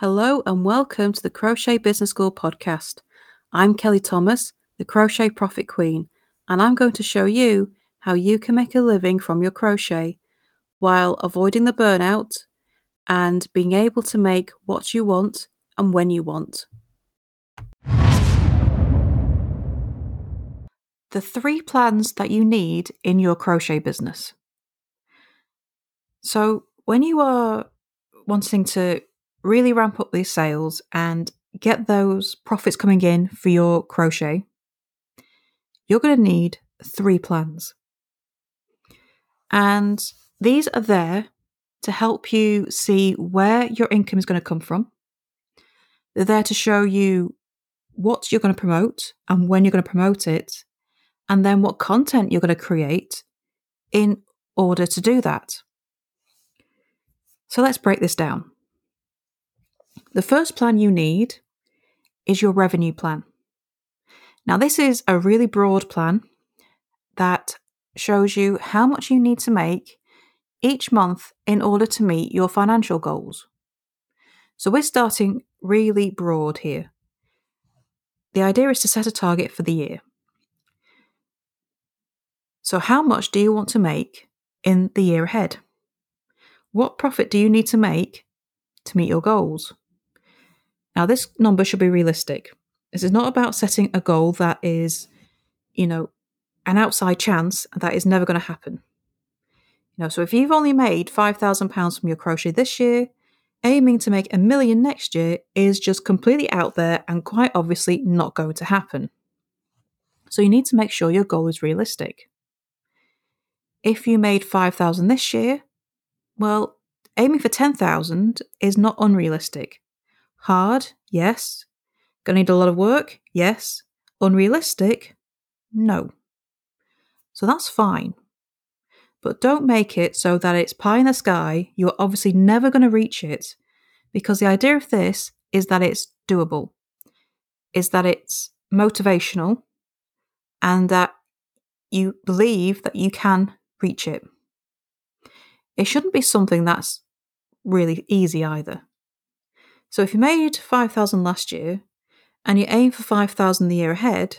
Hello and welcome to the Crochet Business School podcast. I'm Kelly Thomas, the Crochet Profit Queen, and I'm going to show you how you can make a living from your crochet while avoiding the burnout and being able to make what you want and when you want. The three plans that you need in your crochet business. So, when you are wanting to really ramp up these sales and get those profits coming in for your crochet, you're going to need three plans. And these are there to help you see where your income is going to come from. They're there to show you what you're going to promote and when you're going to promote it, and then what content you're going to create in order to do that. So let's break this down. The first plan you need is your revenue plan. Now, this is a really broad plan that shows you how much you need to make each month in order to meet your financial goals. So, we're starting really broad here. The idea is to set a target for the year. So, how much do you want to make in the year ahead? What profit do you need to make to meet your goals? Now, this number should be realistic. This is not about setting a goal that is, you know, an outside chance that is never going to happen. You know, so if you've only made £5,000 from your crochet this year, aiming to make a million next year is just completely out there and quite obviously not going to happen. So you need to make sure your goal is realistic. If you made 5,000 this year, well, aiming for 10,000 is not unrealistic. Hard? Yes. Gonna need a lot of work? Yes. Unrealistic? No. So that's fine. But don't make it so that it's pie in the sky, you're obviously never going to reach it, because the idea of this is that it's doable, is that it's motivational, and that you believe that you can reach it. It shouldn't be something that's really easy either. So if you made 5,000 last year and you aim for 5,000 the year ahead,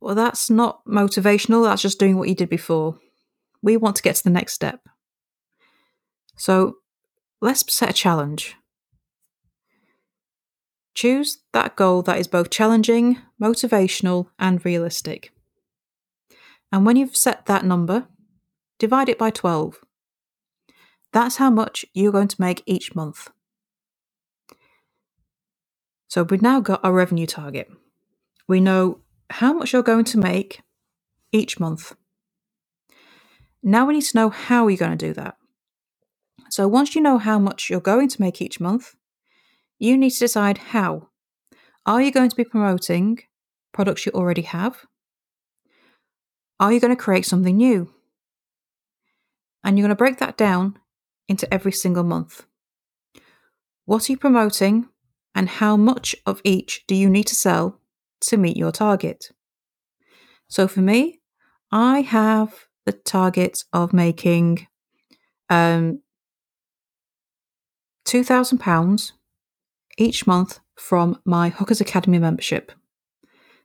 well, that's not motivational, that's just doing what you did before. We want to get to the next step. So let's set a challenge. Choose that goal that is both challenging, motivational, and realistic. And when you've set that number, divide it by 12. That's how much you're going to make each month. So we've now got our revenue target. We know how much you're going to make each month. Now we need to know how you're going to do that. So once you know how much you're going to make each month, you need to decide how. Are you going to be promoting products you already have? Are you going to create something new? And you're going to break that down into every single month. What are you promoting and how much of each do you need to sell to meet your target? So for me, I have the target of making um, £2,000 each month from my Hookers Academy membership.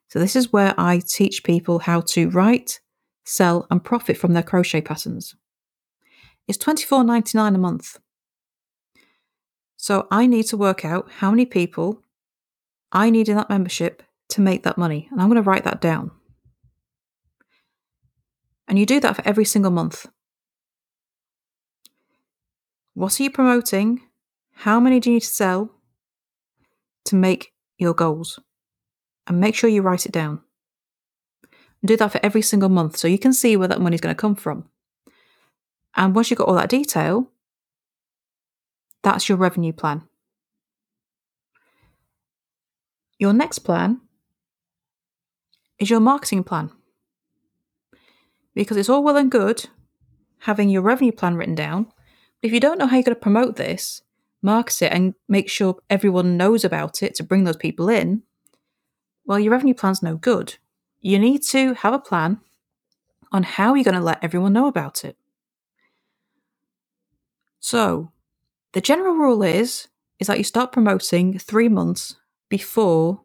So, this is where I teach people how to write, sell, and profit from their crochet patterns. It's $24.99 a month. So I need to work out how many people I need in that membership to make that money. And I'm going to write that down. And you do that for every single month. What are you promoting? How many do you need to sell to make your goals? And make sure you write it down. And do that for every single month so you can see where that money is going to come from. And once you've got all that detail, that's your revenue plan. Your next plan is your marketing plan. Because it's all well and good having your revenue plan written down, but if you don't know how you're going to promote this, market it, and make sure everyone knows about it to bring those people in, well, your revenue plan's no good. You need to have a plan on how you're going to let everyone know about it. So, the general rule is is that you start promoting three months before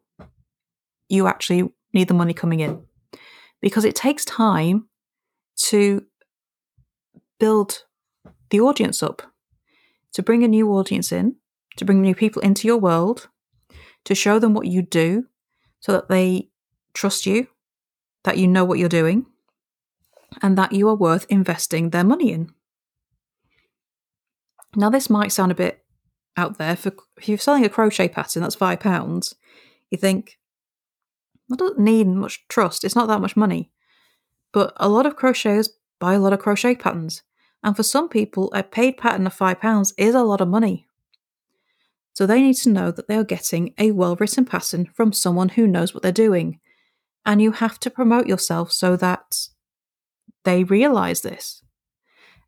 you actually need the money coming in because it takes time to build the audience up, to bring a new audience in, to bring new people into your world, to show them what you do so that they trust you, that you know what you're doing, and that you are worth investing their money in. Now, this might sound a bit out there. For if you're selling a crochet pattern that's five pounds, you think, I don't need much trust. It's not that much money. But a lot of crocheters buy a lot of crochet patterns. And for some people, a paid pattern of £5 is a lot of money. So they need to know that they are getting a well written pattern from someone who knows what they're doing. And you have to promote yourself so that they realize this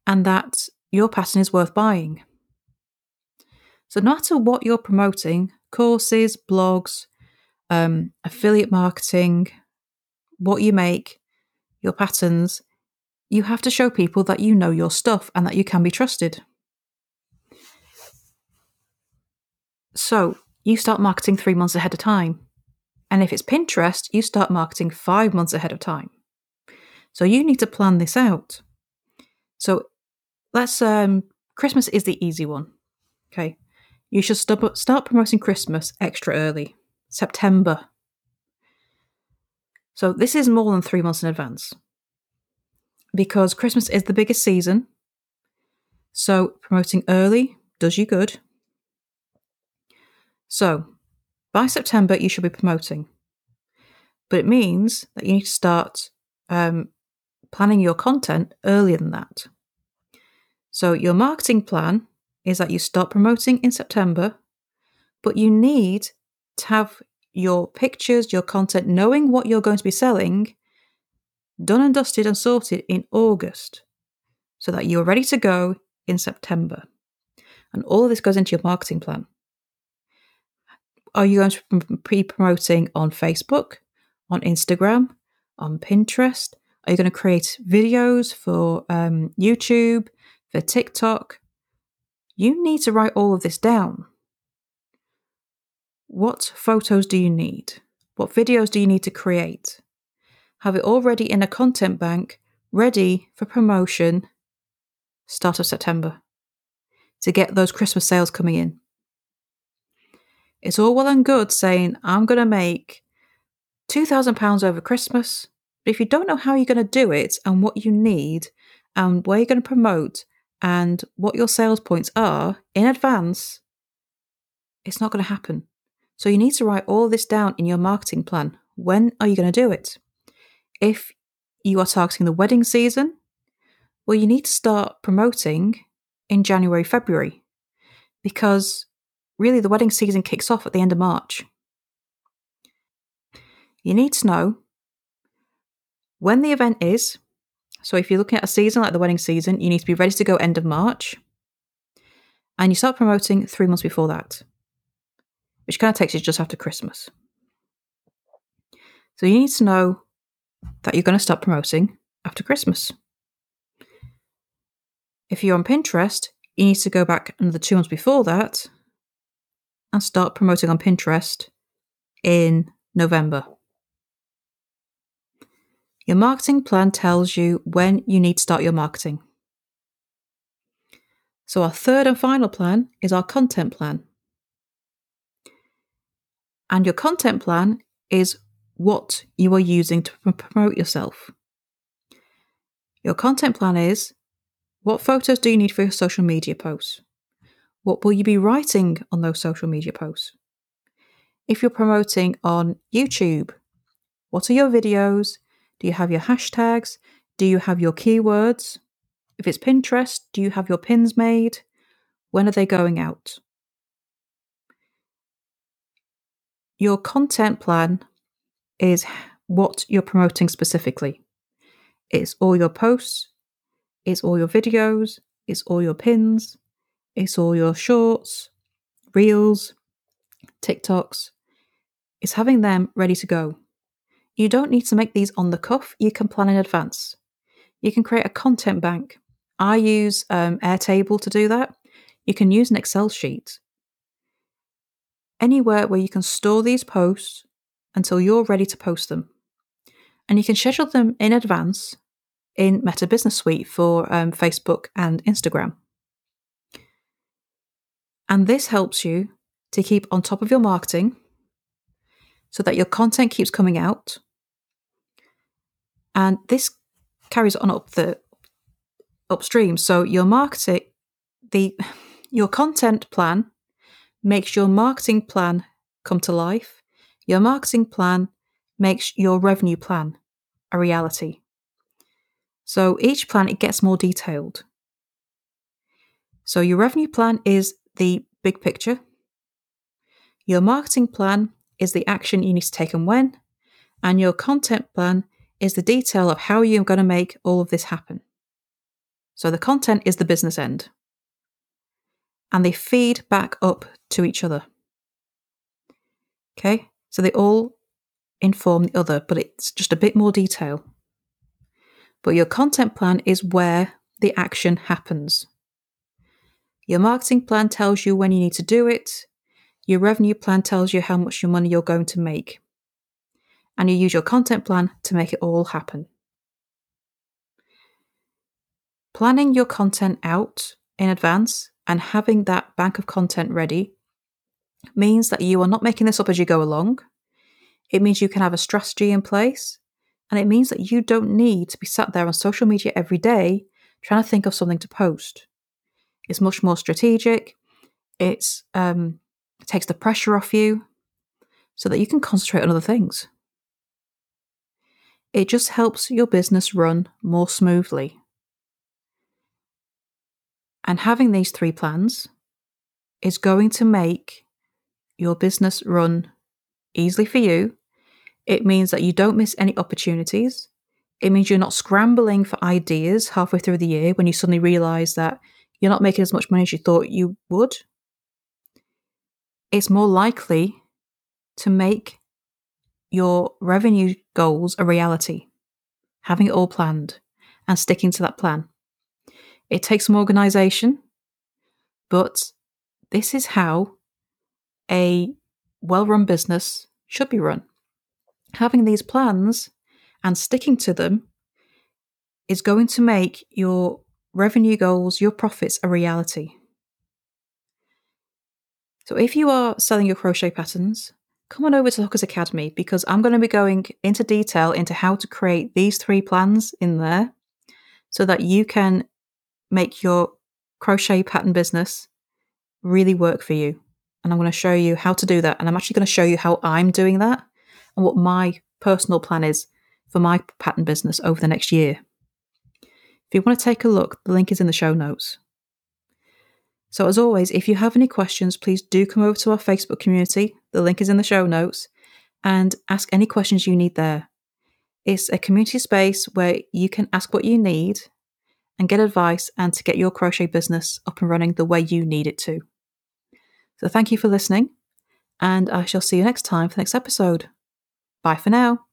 and that your pattern is worth buying. So, no matter what you're promoting courses, blogs, um, affiliate marketing, what you make, your patterns you have to show people that you know your stuff and that you can be trusted. So, you start marketing three months ahead of time. And if it's Pinterest, you start marketing five months ahead of time. So, you need to plan this out. So, let's, um, Christmas is the easy one. Okay. You should st- start promoting Christmas extra early, September. So, this is more than three months in advance because Christmas is the biggest season. So promoting early does you good. So by September, you should be promoting. But it means that you need to start um, planning your content earlier than that. So your marketing plan is that you start promoting in September, but you need to have your pictures, your content, knowing what you're going to be selling done and dusted and sorted in August so that you're ready to go in September. And all of this goes into your marketing plan. Are you going to be promoting on Facebook, on Instagram, on Pinterest? Are you going to create videos for um, YouTube, for TikTok? You need to write all of this down. What photos do you need? What videos do you need to create? have it already in a content bank ready for promotion start of September to get those Christmas sales coming in. It's all well and good saying, I'm going to make £2,000 over Christmas, but if you don't know how you're going to do it and what you need and where you're going to promote and what your sales points are in advance, it's not going to happen. So you need to write all this down in your marketing plan. When are you going to do it? if you are targeting the wedding season, well, you need to start promoting in January, February, because really the wedding season kicks off at the end of March. You need to know when the event is. So, if you're looking at a season like the wedding season, you need to be ready to go end of March. And you start promoting three months before that, which kind of takes you just after Christmas. So, you need to know that you're going to start promoting after Christmas. If you're on Pinterest, you need to go back another two months before that and start promoting on Pinterest in November. Your marketing plan tells you when you need to start your marketing. So, our third and final plan is our content plan. And your content plan is what you are using to promote yourself. Your content plan is what photos do you need for your social media posts? What will you be writing on those social media posts? If you're promoting on YouTube, what are your videos? Do you have your hashtags? Do you have your keywords? If it's Pinterest, do you have your pins made? When are they going out? Your content plan is what you're promoting specifically. It's all your posts, it's all your videos, it's all your pins, it's all your shorts, reels, TikToks. It's having them ready to go. You don't need to make these on the cuff, you can plan in advance. You can create a content bank. I use um, Airtable to do that. You can use an Excel sheet. anywhere where you can store these posts until you're ready to post them. And you can schedule them in advance in Meta Business Suite for um, Facebook and Instagram. And this helps you to keep on top of your marketing so that your content keeps coming out. And this carries on up the upstream. So your marketing, the your content plan makes your marketing plan come to life. Your marketing plan makes your revenue plan a reality. So each plan it gets more detailed. So your revenue plan is the big picture. Your marketing plan is the action you need to take and when, and your content plan is the detail of how you're going to make all of this happen. So the content is the business end. And they feed back up to each other. Okay, so they all inform the other, but it's just a bit more detail. But your content plan is where the action happens. Your marketing plan tells you when you need to do it. Your revenue plan tells you how much your money you're going to make. And you use your content plan to make it all happen. Planning your content out in advance and having that bank of content ready means that you are not making this up as you go along. It means you can have a strategy in place. And it means that you don't need to be sat there on social media every day trying to think of something to post. It's much more strategic. It's um, it takes the pressure off you so that you can concentrate on other things. It just helps your business run more smoothly. And having these three plans is going to make your business run easily for you. It means that you don't miss any opportunities. It means you're not scrambling for ideas halfway through the year when you suddenly realize that you're not making as much money as you thought you would. It's more likely to make your revenue goals a reality, having it all planned and sticking to that plan. It takes some organization, but this is how a well run business should be run. Having these plans and sticking to them is going to make your revenue goals, your profits a reality. So if you are selling your crochet patterns, come on over to Hookers Academy because I'm going to be going into detail into how to create these three plans in there so that you can make your crochet pattern business really work for you. And I'm going to show you how to do that. And I'm actually going to show you how I'm doing that and what my personal plan is for my pattern business over the next year. If you want to take a look, the link is in the show notes. So, as always, if you have any questions, please do come over to our Facebook community. The link is in the show notes and ask any questions you need there. It's a community space where you can ask what you need and get advice and to get your crochet business up and running the way you need it to. So, thank you for listening, and I shall see you next time for the next episode. Bye for now.